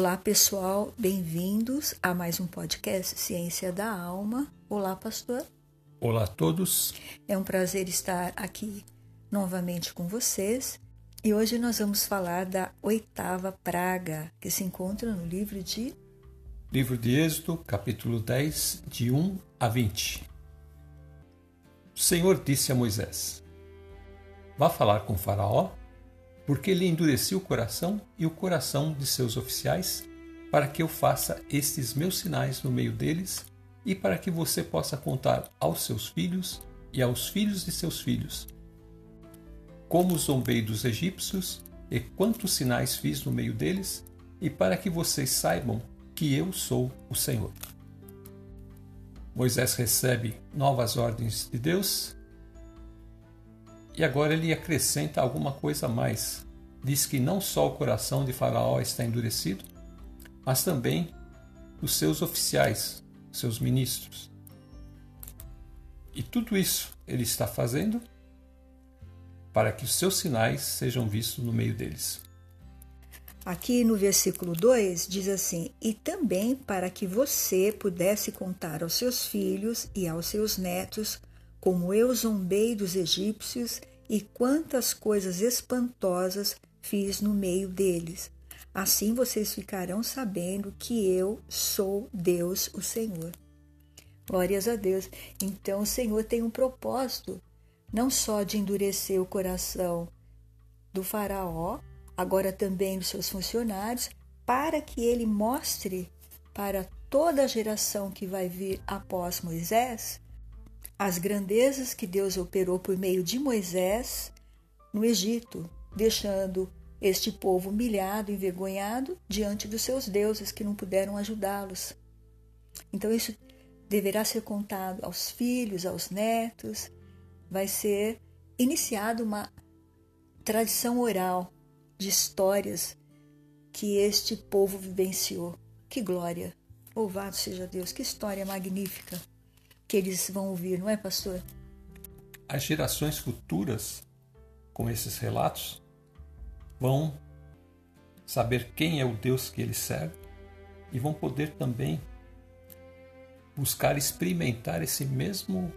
Olá, pessoal, bem-vindos a mais um podcast Ciência da Alma. Olá, pastor. Olá a todos. É um prazer estar aqui novamente com vocês. E hoje nós vamos falar da oitava praga, que se encontra no livro de Livro de Êxodo, capítulo 10, de 1 a 20. O Senhor disse a Moisés: Vá falar com Faraó porque ele endureciu o coração e o coração de seus oficiais, para que eu faça estes meus sinais no meio deles, e para que você possa contar aos seus filhos e aos filhos de seus filhos, como zombei dos egípcios e quantos sinais fiz no meio deles, e para que vocês saibam que eu sou o Senhor. Moisés recebe novas ordens de Deus e agora ele acrescenta alguma coisa a mais. Diz que não só o coração de Faraó está endurecido, mas também os seus oficiais, seus ministros. E tudo isso ele está fazendo para que os seus sinais sejam vistos no meio deles. Aqui no versículo 2 diz assim: E também para que você pudesse contar aos seus filhos e aos seus netos como eu zombei dos egípcios e quantas coisas espantosas fiz no meio deles. Assim vocês ficarão sabendo que eu sou Deus, o Senhor. Glórias a Deus. Então o Senhor tem um propósito, não só de endurecer o coração do Faraó, agora também dos seus funcionários, para que ele mostre para toda a geração que vai vir após Moisés as grandezas que Deus operou por meio de Moisés no Egito, deixando este povo humilhado, envergonhado diante dos seus deuses que não puderam ajudá-los. Então isso deverá ser contado aos filhos, aos netos, vai ser iniciada uma tradição oral de histórias que este povo vivenciou. Que glória! Louvado seja Deus, que história magnífica! Que eles vão ouvir, não é, pastor? As gerações futuras, com esses relatos, vão saber quem é o Deus que eles servem e vão poder também buscar experimentar esse mesmo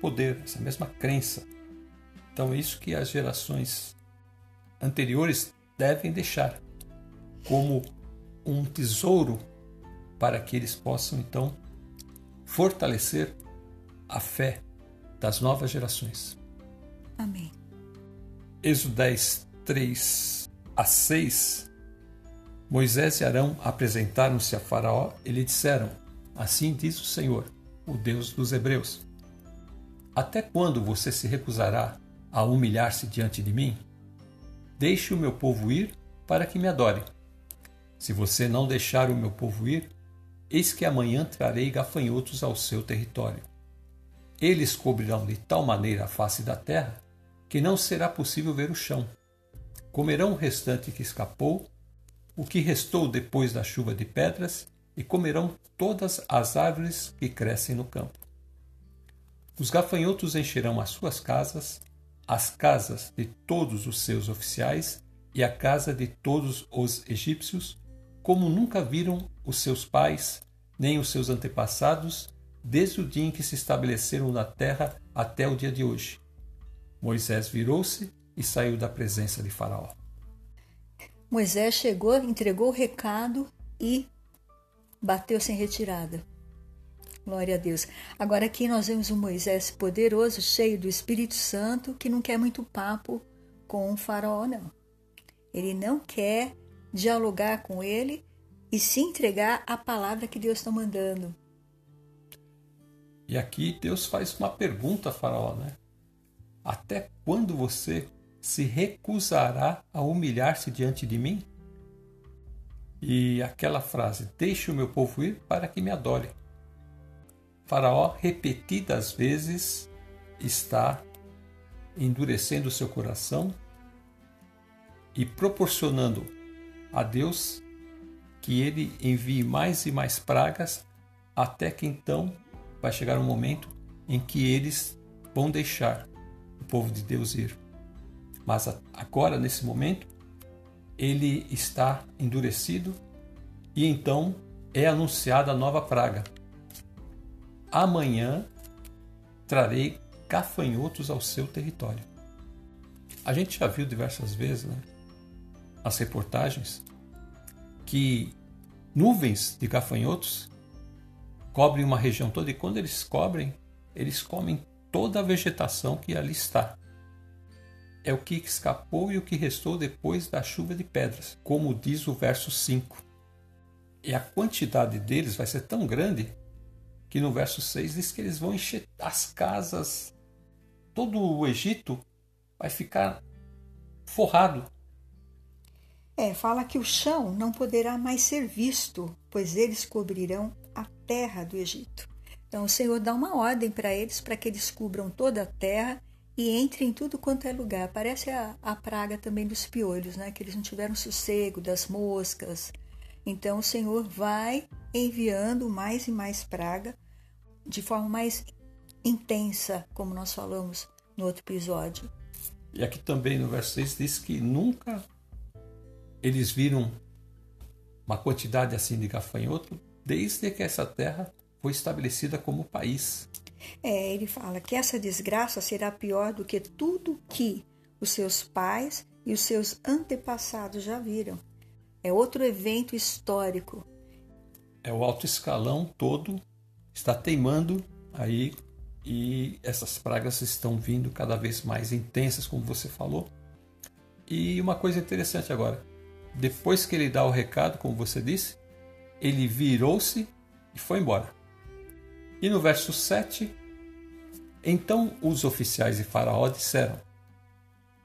poder, essa mesma crença. Então, é isso que as gerações anteriores devem deixar como um tesouro para que eles possam então fortalecer a fé das novas gerações. Amém. Êxodo 10, 3 a 6 Moisés e Arão apresentaram-se a Faraó e lhe disseram: Assim diz o Senhor, o Deus dos Hebreus: Até quando você se recusará a humilhar-se diante de mim? Deixe o meu povo ir para que me adore. Se você não deixar o meu povo ir, Eis que amanhã trarei gafanhotos ao seu território. Eles cobrirão de tal maneira a face da terra que não será possível ver o chão. Comerão o restante que escapou, o que restou depois da chuva de pedras, e comerão todas as árvores que crescem no campo. Os gafanhotos encherão as suas casas, as casas de todos os seus oficiais e a casa de todos os egípcios, como nunca viram os seus pais, nem os seus antepassados, desde o dia em que se estabeleceram na terra até o dia de hoje. Moisés virou-se e saiu da presença de Faraó. Moisés chegou, entregou o recado e bateu sem retirada. Glória a Deus. Agora aqui nós vemos um Moisés poderoso, cheio do Espírito Santo, que não quer muito papo com o faraó, não. Ele não quer dialogar com ele e se entregar à palavra que Deus está mandando. E aqui Deus faz uma pergunta a Faraó, né? Até quando você se recusará a humilhar-se diante de mim? E aquela frase: Deixe o meu povo ir para que me adore. Faraó, repetidas vezes, está endurecendo seu coração e proporcionando a Deus que ele envie mais e mais pragas, até que então vai chegar um momento em que eles vão deixar o povo de Deus ir. Mas agora, nesse momento, ele está endurecido E então é anunciada a nova praga. Amanhã trarei gafanhotos ao seu território. A gente já viu diversas vezes, né, as reportagens, que nuvens de gafanhotos cobrem uma região toda e quando eles cobrem, eles comem toda a vegetação que ali está. É o que escapou e o que restou depois da chuva de pedras, como diz o verso 5. E a quantidade deles vai ser tão grande que no verso 6 diz que eles vão encher as casas, todo o Egito vai ficar forrado. É, fala que o chão não poderá mais ser visto, pois eles cobrirão a terra do Egito. Então o Senhor dá uma ordem para eles para que eles cubram toda a terra e entrem em tudo quanto é lugar. Parece a, a praga também dos piolhos, né? Que eles não tiveram sossego, das moscas. Então o Senhor vai enviando mais e mais praga de forma mais intensa, como nós falamos no outro episódio. E aqui também no verso 6 diz que nunca eles viram uma quantidade assim de gafanhoto desde que essa terra foi estabelecida como país. É, ele fala que essa desgraça será pior do que tudo que os seus pais e os seus antepassados já viram. É outro evento histórico. É o alto escalão todo está teimando aí e essas pragas estão vindo cada vez mais intensas, como você falou. E uma coisa interessante agora, depois que ele dá o recado, como você disse, ele virou-se e foi embora. E no verso 7, então os oficiais de Faraó disseram: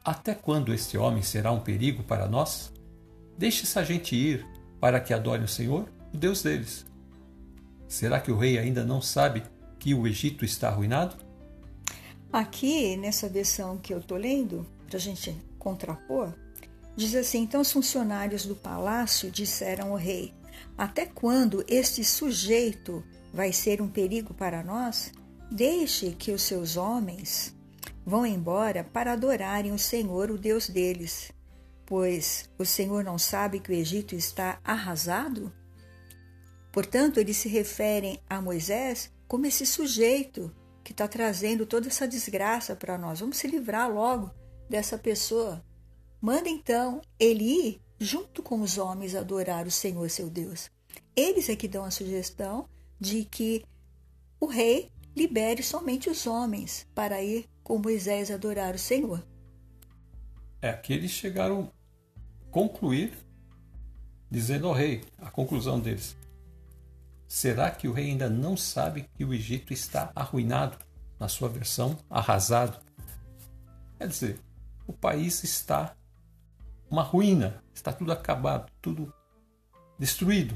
Até quando este homem será um perigo para nós? Deixe essa gente ir para que adore o Senhor, o Deus deles. Será que o rei ainda não sabe que o Egito está arruinado? Aqui, nessa versão que eu estou lendo, para a gente contrapor, diz assim: Então os funcionários do palácio disseram ao rei: Até quando este sujeito vai ser um perigo para nós? Deixe que os seus homens vão embora para adorarem o Senhor, o Deus deles. Pois o Senhor não sabe que o Egito está arrasado? Portanto, eles se referem a Moisés como esse sujeito que está trazendo toda essa desgraça para nós. Vamos se livrar logo dessa pessoa. Manda então ele ir junto com os homens adorar o Senhor seu Deus. Eles é que dão a sugestão de que o rei libere somente os homens para ir com Moisés adorar o Senhor. É que eles chegaram a concluir dizendo ao rei, a conclusão deles. Será que o rei ainda não sabe que o Egito está arruinado, na sua versão, arrasado? Quer dizer, o país está uma ruína, está tudo acabado, tudo destruído.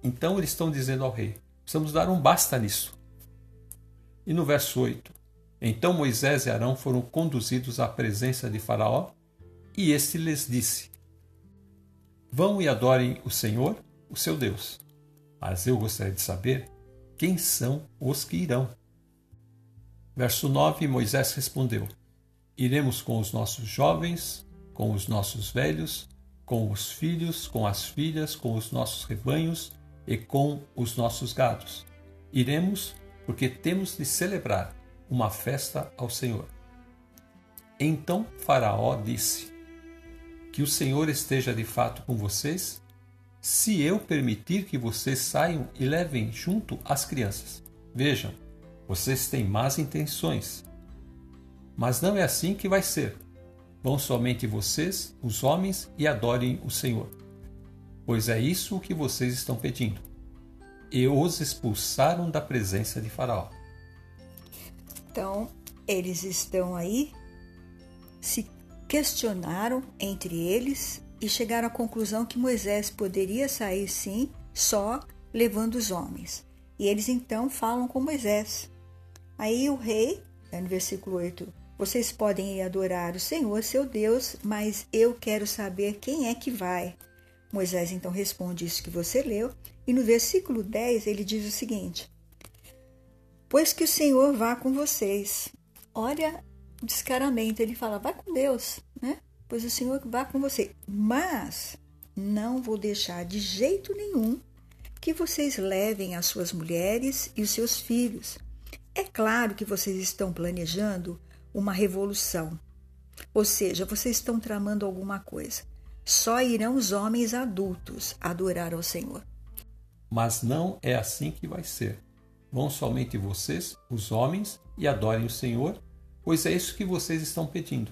Então eles estão dizendo ao rei: precisamos dar um basta nisso. E no verso 8: Então Moisés e Arão foram conduzidos à presença de Faraó, e este lhes disse: Vão e adorem o Senhor, o seu Deus. Mas eu gostaria de saber quem são os que irão. Verso 9: Moisés respondeu: Iremos com os nossos jovens, com os nossos velhos, com os filhos, com as filhas, com os nossos rebanhos e com os nossos gados. Iremos porque temos de celebrar uma festa ao Senhor. Então Faraó disse: Que o Senhor esteja de fato com vocês se eu permitir que vocês saiam e levem junto as crianças. Vejam, vocês têm más intenções. Mas não é assim que vai ser. Vão somente vocês, os homens, e adorem o Senhor. Pois é isso o que vocês estão pedindo. E os expulsaram da presença de Faraó. Então, eles estão aí, se questionaram entre eles e chegaram à conclusão que Moisés poderia sair sim, só levando os homens. E eles então falam com Moisés. Aí o rei, é no versículo 8, vocês podem adorar o Senhor, seu Deus, mas eu quero saber quem é que vai. Moisés então responde isso que você leu, e no versículo 10 ele diz o seguinte: Pois que o Senhor vá com vocês. Olha descaramento, ele fala: vai com Deus, né? pois o Senhor vá com você. Mas não vou deixar de jeito nenhum que vocês levem as suas mulheres e os seus filhos. É claro que vocês estão planejando uma revolução, ou seja, vocês estão tramando alguma coisa. Só irão os homens adultos adorar ao Senhor. Mas não é assim que vai ser. Vão somente vocês, os homens, e adorem o Senhor, pois é isso que vocês estão pedindo.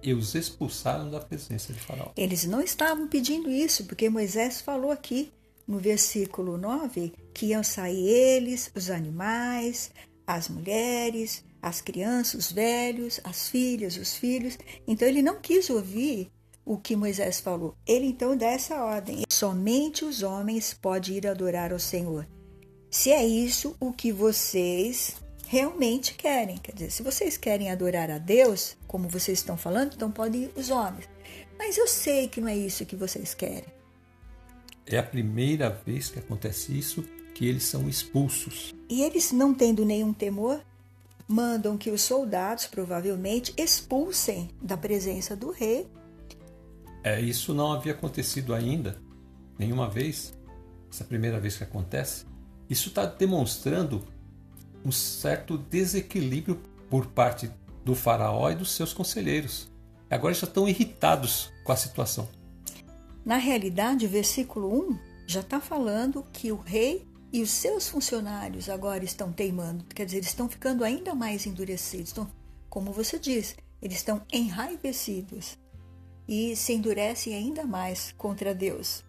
E os expulsaram da presença de Faraó. Eles não estavam pedindo isso, porque Moisés falou aqui no versículo 9 que iam sair eles, os animais, as mulheres, as crianças, os velhos, as filhas, os filhos. Então ele não quis ouvir o que Moisés falou. Ele então dá essa ordem: somente os homens podem ir adorar ao Senhor. Se é isso o que vocês realmente querem, quer dizer, se vocês querem adorar a Deus, como vocês estão falando, então podem ir os homens. Mas eu sei que não é isso que vocês querem. É a primeira vez que acontece isso que eles são expulsos. E eles, não tendo nenhum temor, mandam que os soldados provavelmente expulsem da presença do rei. É, isso não havia acontecido ainda, nenhuma vez. Essa primeira vez que acontece. Isso está demonstrando um certo desequilíbrio por parte do faraó e dos seus conselheiros. Agora já estão irritados com a situação. Na realidade, o versículo 1 já está falando que o rei e os seus funcionários agora estão teimando, quer dizer, eles estão ficando ainda mais endurecidos. Estão, como você diz, eles estão enraivecidos e se endurecem ainda mais contra Deus.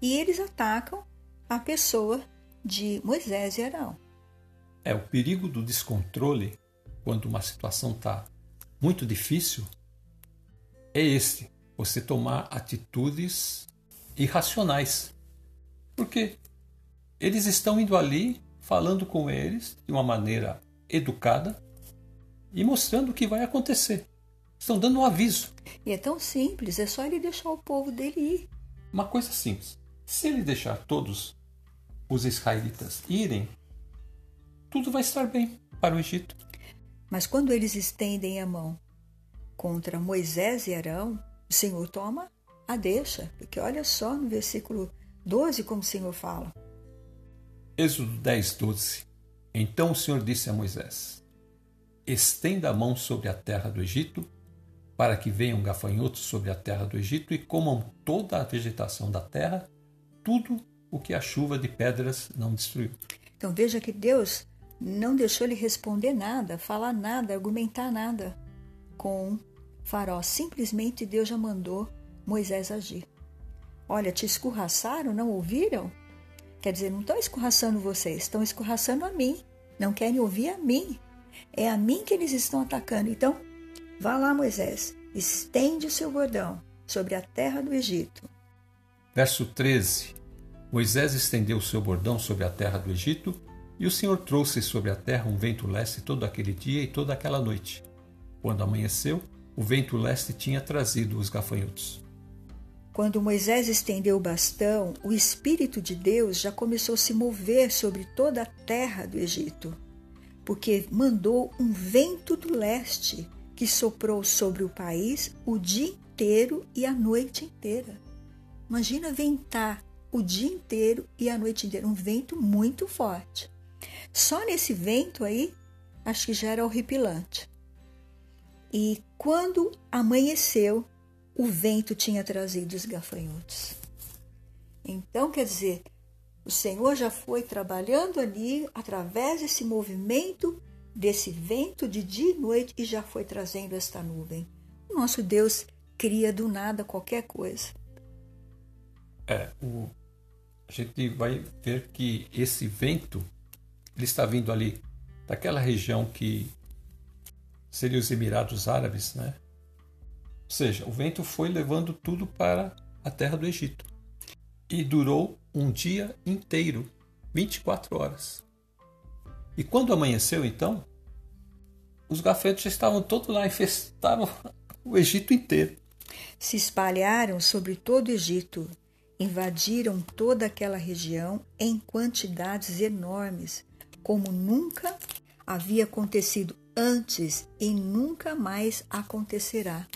E eles atacam a pessoa de Moisés e Arão. É o perigo do descontrole quando uma situação está muito difícil é este: você tomar atitudes irracionais. Porque eles estão indo ali falando com eles de uma maneira educada e mostrando o que vai acontecer. Estão dando um aviso. E é tão simples, é só ele deixar o povo dele ir. Uma coisa simples. Se ele deixar todos os israelitas irem, tudo vai estar bem para o Egito. Mas quando eles estendem a mão contra Moisés e Arão, o Senhor toma a deixa. Porque olha só no versículo 12 como o Senhor fala. Êxodo 10, 12. Então o Senhor disse a Moisés: Estenda a mão sobre a terra do Egito, para que venham gafanhotos sobre a terra do Egito e comam toda a vegetação da terra, tudo o que a chuva de pedras não destruiu. Então veja que Deus não deixou ele responder nada, falar nada, argumentar nada com Faraó. Simplesmente Deus já mandou Moisés agir. Olha, te escorraçaram, não ouviram? Quer dizer, não estão escorraçando vocês, estão escorraçando a mim. Não querem ouvir a mim. É a mim que eles estão atacando. Então, vá lá, Moisés, estende o seu bordão sobre a terra do Egito. Verso 13: Moisés estendeu o seu bordão sobre a terra do Egito, e o Senhor trouxe sobre a terra um vento leste todo aquele dia e toda aquela noite. Quando amanheceu, o vento leste tinha trazido os gafanhotos. Quando Moisés estendeu o bastão, o Espírito de Deus já começou a se mover sobre toda a terra do Egito, porque mandou um vento do leste que soprou sobre o país o dia inteiro e a noite inteira. Imagina ventar o dia inteiro e a noite inteira, um vento muito forte. Só nesse vento aí, acho que já era horripilante. E quando amanheceu, o vento tinha trazido os gafanhotos. Então, quer dizer, o Senhor já foi trabalhando ali através desse movimento, desse vento de dia e noite e já foi trazendo esta nuvem. O nosso Deus cria do nada qualquer coisa. É, o, a gente vai ver que esse vento ele está vindo ali daquela região que seria os Emirados Árabes, né? Ou seja, o vento foi levando tudo para a terra do Egito. E durou um dia inteiro, 24 horas. E quando amanheceu, então, os gafanhotos já estavam todos lá, infestaram o Egito inteiro. Se espalharam sobre todo o Egito, invadiram toda aquela região em quantidades enormes, como nunca havia acontecido antes e nunca mais acontecerá.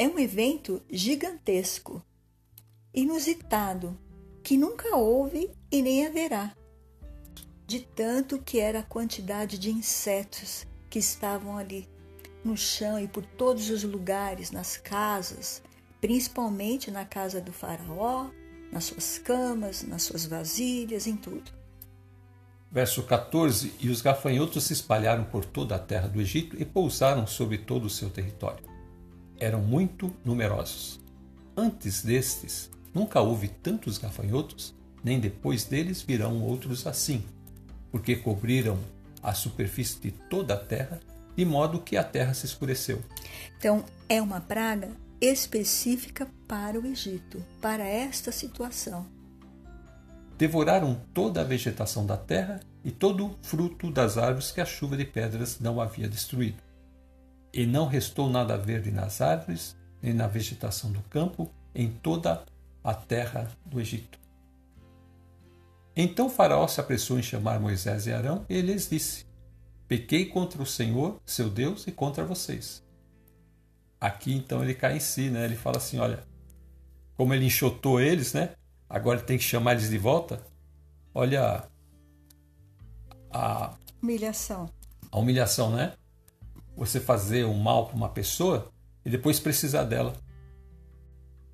É um evento gigantesco. inusitado que nunca houve e nem haverá, de tanto que era a quantidade de insetos que estavam ali no chão e por todos os lugares, nas casas, principalmente na casa do Faraó, nas suas camas, nas suas vasilhas, em tudo. Verso 14: E os gafanhotos se espalharam por toda a terra do Egito e pousaram sobre todo o seu território. Eram muito numerosos. Antes destes, nunca houve tantos gafanhotos, nem depois deles virão outros assim, porque cobriram a superfície de toda a terra, de modo que a terra se escureceu. Então, é uma praga específica para o Egito, para esta situação devoraram toda a vegetação da terra e todo o fruto das árvores que a chuva de pedras não havia destruído. E não restou nada verde nas árvores, nem na vegetação do campo, em toda a terra do Egito. Então Faraó se apressou em chamar Moisés e Arão, e lhes disse: Pequei contra o Senhor, seu Deus, e contra vocês. Aqui então ele cai em si, né? Ele fala assim: olha, como ele enxotou eles, né? agora tem que chamar eles de volta. Olha a humilhação. A humilhação, né? Você fazer o mal para uma pessoa e depois precisar dela.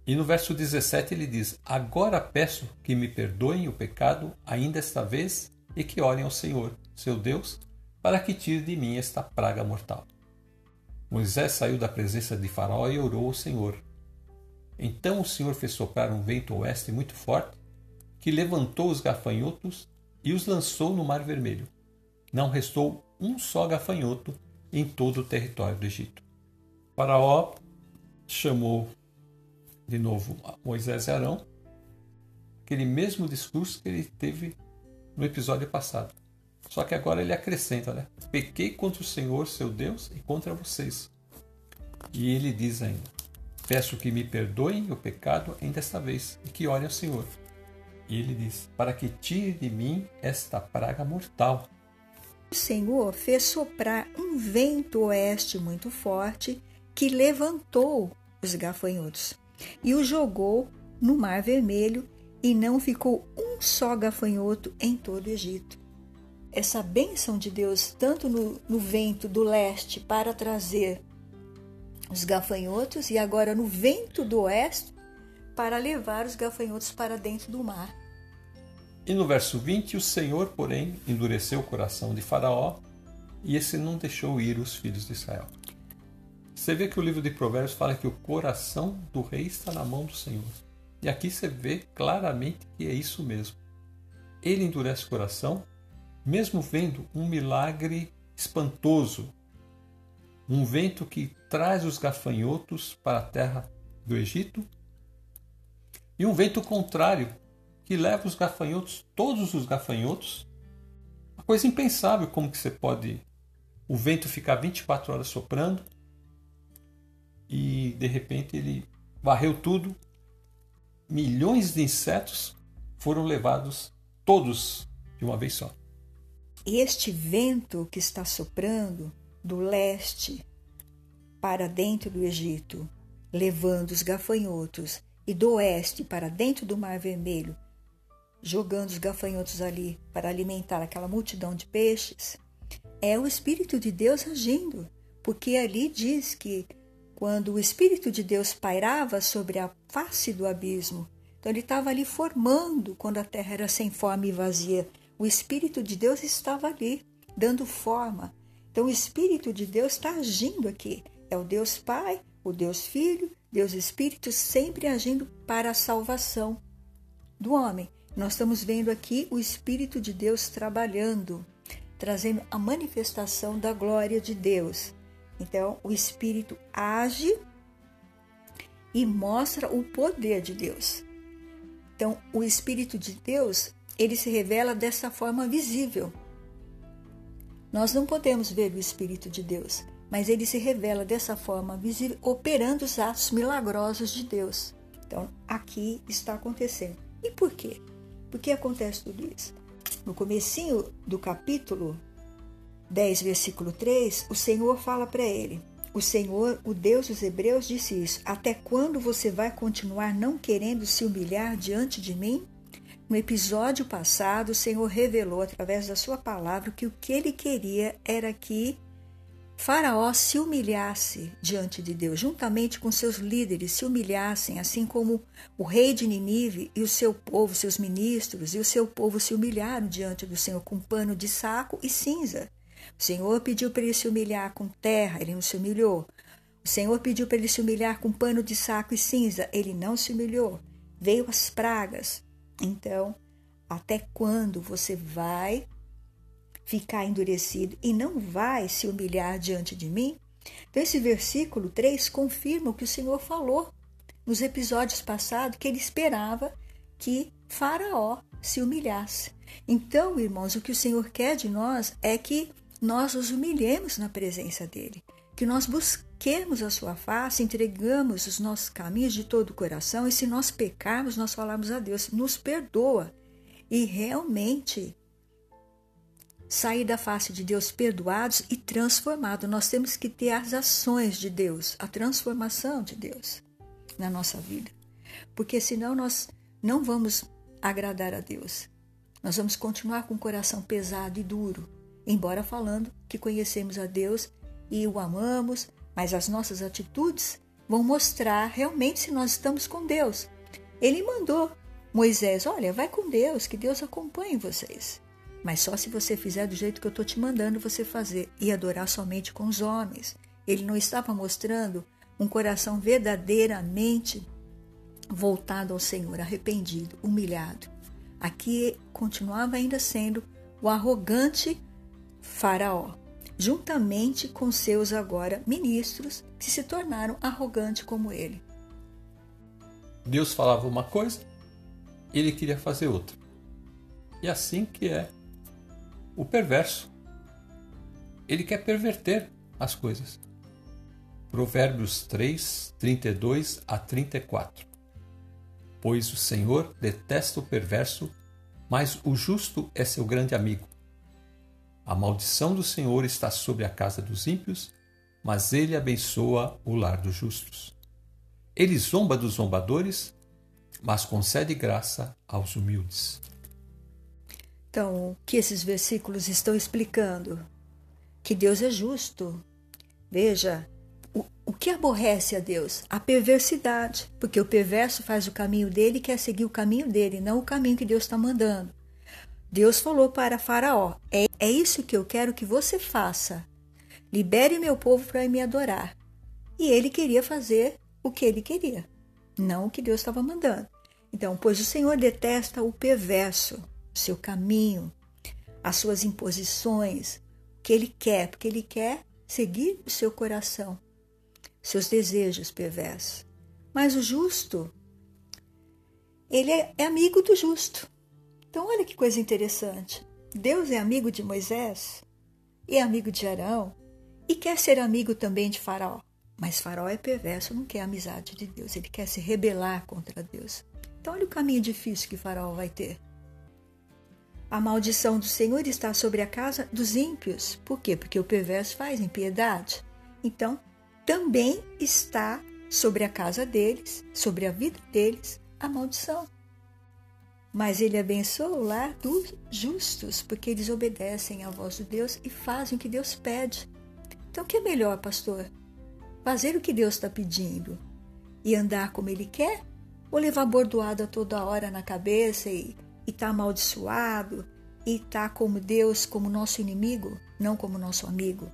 E no verso 17 ele diz: Agora peço que me perdoem o pecado ainda esta vez e que orem ao Senhor, seu Deus, para que tire de mim esta praga mortal. Moisés saiu da presença de Faraó e orou ao Senhor. Então o Senhor fez soprar um vento oeste muito forte, que levantou os gafanhotos e os lançou no Mar Vermelho. Não restou um só gafanhoto em todo o território do Egito. Faraó chamou de novo Moisés e Arão, aquele mesmo discurso que ele teve no episódio passado. Só que agora ele acrescenta, né? Pequei contra o Senhor, seu Deus, e contra vocês. E ele diz ainda: Peço que me perdoem o pecado em desta vez e que olhem ao Senhor. E ele diz: Para que tire de mim esta praga mortal. O Senhor fez soprar um vento oeste muito forte que levantou os gafanhotos e o jogou no Mar Vermelho e não ficou um só gafanhoto em todo o Egito. Essa bênção de Deus, tanto no, no vento do leste para trazer os gafanhotos e agora no vento do oeste para levar os gafanhotos para dentro do mar. E no verso 20, o Senhor, porém, endureceu o coração de Faraó e esse não deixou ir os filhos de Israel. Você vê que o livro de Provérbios fala que o coração do rei está na mão do Senhor. E aqui você vê claramente que é isso mesmo. Ele endurece o coração, mesmo vendo um milagre espantoso um vento que traz os gafanhotos para a terra do Egito, e um vento contrário que leva os gafanhotos, todos os gafanhotos. Uma coisa impensável como que você pode o vento ficar 24 horas soprando e de repente ele varreu tudo. Milhões de insetos foram levados todos de uma vez só. Este vento que está soprando do leste para dentro do Egito, levando os gafanhotos, e do oeste para dentro do Mar Vermelho, jogando os gafanhotos ali para alimentar aquela multidão de peixes, é o Espírito de Deus agindo, porque ali diz que quando o Espírito de Deus pairava sobre a face do abismo, então ele estava ali formando quando a terra era sem forma e vazia. O Espírito de Deus estava ali, dando forma, então o Espírito de Deus está agindo aqui. É o Deus Pai, o Deus Filho, Deus Espírito sempre agindo para a salvação do homem. Nós estamos vendo aqui o Espírito de Deus trabalhando, trazendo a manifestação da glória de Deus. Então, o Espírito age e mostra o poder de Deus. Então, o Espírito de Deus, ele se revela dessa forma visível. Nós não podemos ver o Espírito de Deus, mas ele se revela dessa forma visível, operando os atos milagrosos de Deus. Então, aqui está acontecendo. E por quê? Por que acontece tudo isso? No comecinho do capítulo 10, versículo 3, o Senhor fala para ele: o Senhor, o Deus dos Hebreus, disse isso: Até quando você vai continuar não querendo se humilhar diante de mim? No episódio passado, o Senhor revelou através da sua palavra que o que ele queria era que Faraó se humilhasse diante de Deus, juntamente com seus líderes se humilhassem, assim como o rei de Ninive e o seu povo, seus ministros e o seu povo se humilharam diante do Senhor com pano de saco e cinza. O Senhor pediu para ele se humilhar com terra, ele não se humilhou. O Senhor pediu para ele se humilhar com pano de saco e cinza, ele não se humilhou. Veio as pragas. Então, até quando você vai ficar endurecido e não vai se humilhar diante de mim? Então, esse versículo 3 confirma o que o Senhor falou nos episódios passados, que ele esperava que Faraó se humilhasse. Então, irmãos, o que o Senhor quer de nós é que nós nos humilhemos na presença dele, que nós busquemos a sua face, entregamos os nossos caminhos de todo o coração e se nós pecarmos, nós falamos a Deus, nos perdoa. E realmente sair da face de Deus perdoados e transformados. Nós temos que ter as ações de Deus, a transformação de Deus na nossa vida. Porque senão nós não vamos agradar a Deus. Nós vamos continuar com o coração pesado e duro, embora falando que conhecemos a Deus e o amamos, mas as nossas atitudes vão mostrar realmente se nós estamos com Deus. Ele mandou Moisés: Olha, vai com Deus, que Deus acompanhe vocês. Mas só se você fizer do jeito que eu estou te mandando você fazer e adorar somente com os homens. Ele não estava mostrando um coração verdadeiramente voltado ao Senhor, arrependido, humilhado. Aqui continuava ainda sendo o arrogante Faraó, juntamente com seus agora ministros, que se tornaram arrogantes como ele. Deus falava uma coisa, ele queria fazer outra. E assim que é o perverso. Ele quer perverter as coisas. Provérbios 3, 32 a 34. Pois o Senhor detesta o perverso, mas o justo é seu grande amigo. A maldição do Senhor está sobre a casa dos ímpios, mas ele abençoa o lar dos justos. Ele zomba dos zombadores, mas concede graça aos humildes. Então, que esses versículos estão explicando? Que Deus é justo. Veja, o, o que aborrece a Deus? A perversidade, porque o perverso faz o caminho dele e quer seguir o caminho dele, não o caminho que Deus está mandando. Deus falou para Faraó: é, é isso que eu quero que você faça. Libere meu povo para me adorar. E ele queria fazer o que ele queria, não o que Deus estava mandando. Então, pois o Senhor detesta o perverso, seu caminho, as suas imposições, o que ele quer, porque ele quer seguir o seu coração, seus desejos perversos. Mas o justo, ele é, é amigo do justo. Então, olha que coisa interessante. Deus é amigo de Moisés é amigo de Arão e quer ser amigo também de Faraó. Mas Faraó é perverso, não quer a amizade de Deus, ele quer se rebelar contra Deus. Então, olha o caminho difícil que Faraó vai ter. A maldição do Senhor está sobre a casa dos ímpios. Por quê? Porque o perverso faz impiedade. Então, também está sobre a casa deles, sobre a vida deles, a maldição. Mas ele abençoa o lar dos justos, porque eles obedecem à voz de Deus e fazem o que Deus pede. Então, o que é melhor, pastor? Fazer o que Deus está pedindo e andar como ele quer? Ou levar bordoada toda hora na cabeça e estar tá amaldiçoado e estar tá como Deus, como nosso inimigo, não como nosso amigo?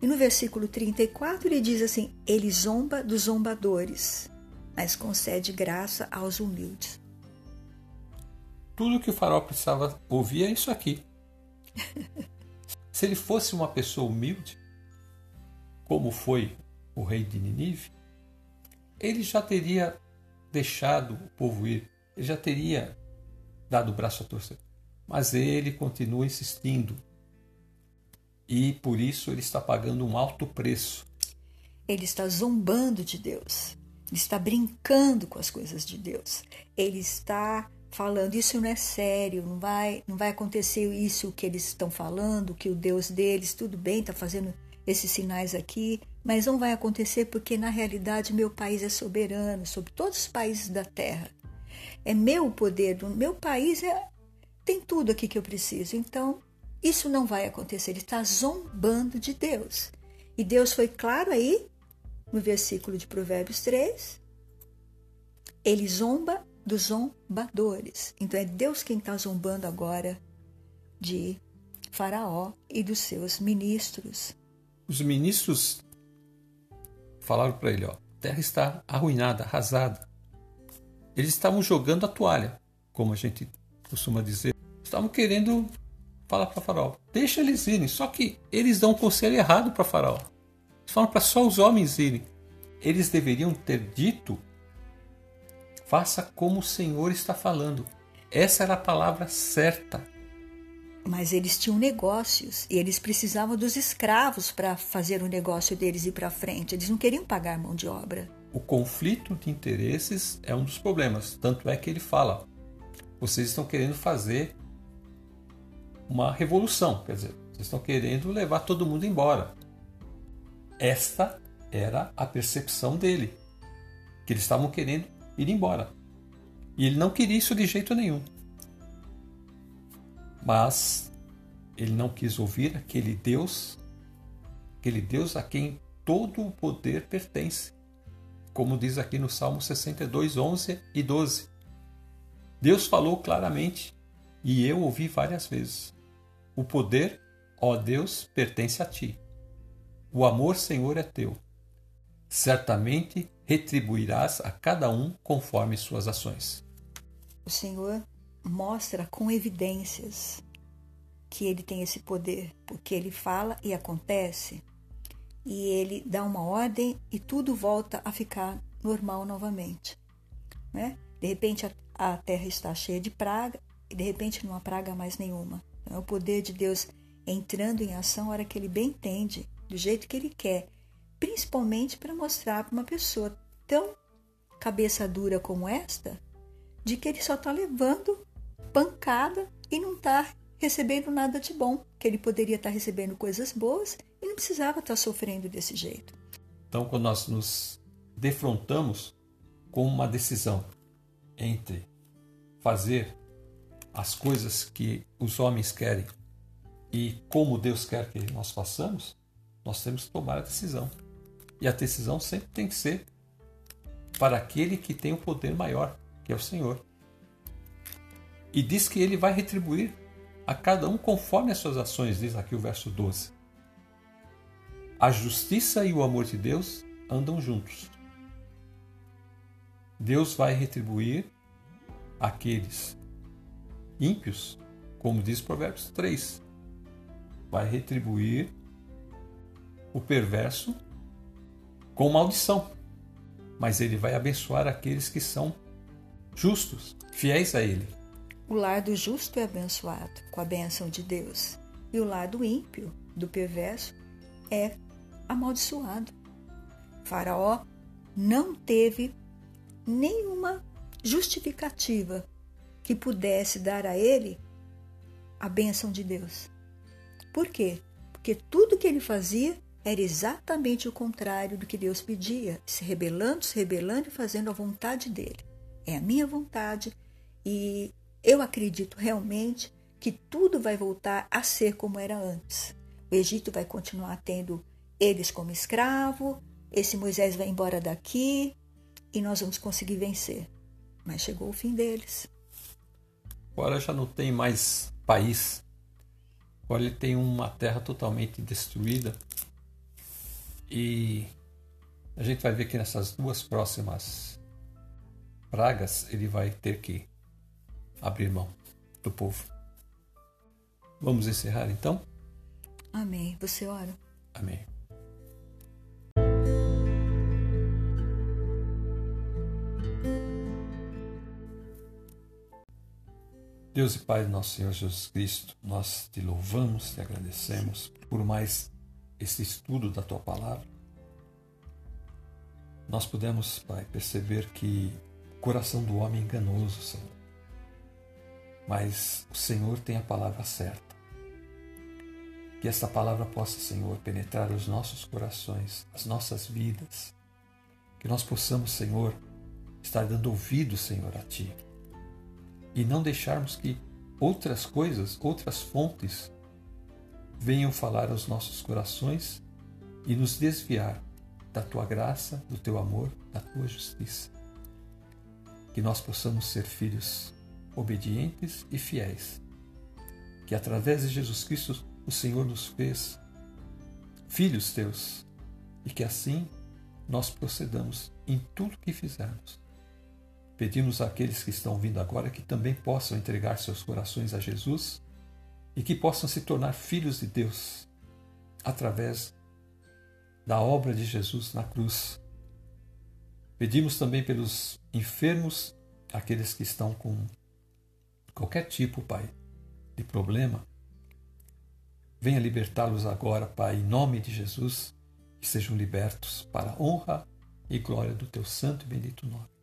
E no versículo 34 ele diz assim: Ele zomba dos zombadores, mas concede graça aos humildes. Tudo que o farol precisava ouvir é isso aqui. Se ele fosse uma pessoa humilde, como foi o rei de Ninive, ele já teria deixado o povo ir, ele já teria dado o braço a torcer. Mas ele continua insistindo. E por isso ele está pagando um alto preço. Ele está zombando de Deus. Ele está brincando com as coisas de Deus. Ele está falando isso não é sério, não vai, não vai acontecer isso que eles estão falando, que o Deus deles, tudo bem, está fazendo esses sinais aqui, mas não vai acontecer porque na realidade meu país é soberano sobre todos os países da terra. É meu poder, meu país é, tem tudo aqui que eu preciso. Então, isso não vai acontecer. Ele está zombando de Deus. E Deus foi claro aí, no versículo de Provérbios 3. Ele zomba dos zombadores. Então é Deus quem está zombando agora de Faraó e dos seus ministros. Os ministros falaram para ele: ó, a terra está arruinada, arrasada. Eles estavam jogando a toalha, como a gente costuma dizer. Estavam querendo falar para Faraó: deixa eles irem. Só que eles dão um conselho errado para Faraó. Eles falam para só os homens irem. Eles deveriam ter dito Faça como o Senhor está falando. Essa era a palavra certa. Mas eles tinham negócios e eles precisavam dos escravos para fazer o negócio deles ir para frente. Eles não queriam pagar mão de obra. O conflito de interesses é um dos problemas. Tanto é que ele fala: vocês estão querendo fazer uma revolução, quer dizer, vocês estão querendo levar todo mundo embora. Esta era a percepção dele, que eles estavam querendo ir embora. E ele não queria isso de jeito nenhum. Mas ele não quis ouvir aquele Deus, aquele Deus a quem todo o poder pertence. Como diz aqui no Salmo 62, 11 e 12. Deus falou claramente e eu ouvi várias vezes: O poder, ó Deus, pertence a ti. O amor, Senhor, é teu. Certamente retribuirás a cada um conforme suas ações. O Senhor mostra com evidências que ele tem esse poder, porque ele fala e acontece, e ele dá uma ordem e tudo volta a ficar normal novamente. Né? De repente a, a terra está cheia de praga e de repente não há praga mais nenhuma. Então, é o poder de Deus entrando em ação a hora que ele bem entende, do jeito que ele quer, principalmente para mostrar para uma pessoa tão cabeça dura como esta, de que ele só está levando pancada e não está recebendo nada de bom, que ele poderia estar tá recebendo coisas boas e não precisava estar sofrendo desse jeito. Então, quando nós nos defrontamos com uma decisão entre fazer as coisas que os homens querem e como Deus quer que nós façamos, nós temos que tomar a decisão. E a decisão sempre tem que ser para aquele que tem o poder maior, que é o Senhor. E diz que ele vai retribuir a cada um conforme as suas ações, diz aqui o verso 12. A justiça e o amor de Deus andam juntos. Deus vai retribuir aqueles ímpios, como diz Provérbios 3. Vai retribuir o perverso com maldição, mas ele vai abençoar aqueles que são justos, fiéis a ele. O lar do justo é abençoado com a bênção de Deus, e o lar do ímpio, do perverso, é amaldiçoado. Faraó não teve nenhuma justificativa que pudesse dar a ele a bênção de Deus. Por quê? Porque tudo que ele fazia era exatamente o contrário do que Deus pedia, se rebelando, se rebelando e fazendo a vontade dele. É a minha vontade e eu acredito realmente que tudo vai voltar a ser como era antes. O Egito vai continuar tendo eles como escravo, esse Moisés vai embora daqui e nós vamos conseguir vencer. Mas chegou o fim deles. Agora já não tem mais país. Agora ele tem uma terra totalmente destruída e a gente vai ver que nessas duas próximas pragas ele vai ter que abrir mão do povo. Vamos encerrar então? Amém. Você ora? Amém. Deus e Pai do nosso Senhor Jesus Cristo, nós te louvamos, te agradecemos por mais esse estudo da tua palavra, nós podemos, Pai, perceber que o coração do homem é enganoso, Senhor. Mas o Senhor tem a palavra certa. Que essa palavra possa, Senhor, penetrar os nossos corações, as nossas vidas. Que nós possamos, Senhor, estar dando ouvido, Senhor, a Ti. E não deixarmos que outras coisas, outras fontes, venham falar aos nossos corações e nos desviar da Tua graça, do Teu amor, da Tua justiça. Que nós possamos ser filhos obedientes e fiéis. Que através de Jesus Cristo o Senhor nos fez filhos teus e que assim nós procedamos em tudo que fizermos. Pedimos àqueles que estão vindo agora que também possam entregar seus corações a Jesus e que possam se tornar filhos de Deus através da obra de Jesus na cruz. Pedimos também pelos enfermos, aqueles que estão com qualquer tipo, Pai, de problema. Venha libertá-los agora, Pai, em nome de Jesus, que sejam libertos para a honra e glória do teu santo e bendito nome.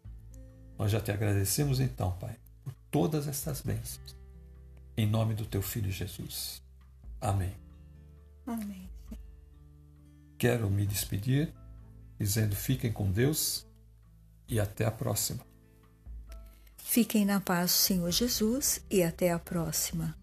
Nós já te agradecemos então, Pai, por todas estas bênçãos. Em nome do teu filho Jesus. Amém. Amém. Quero me despedir dizendo: fiquem com Deus e até a próxima. Fiquem na paz Senhor Jesus e até a próxima.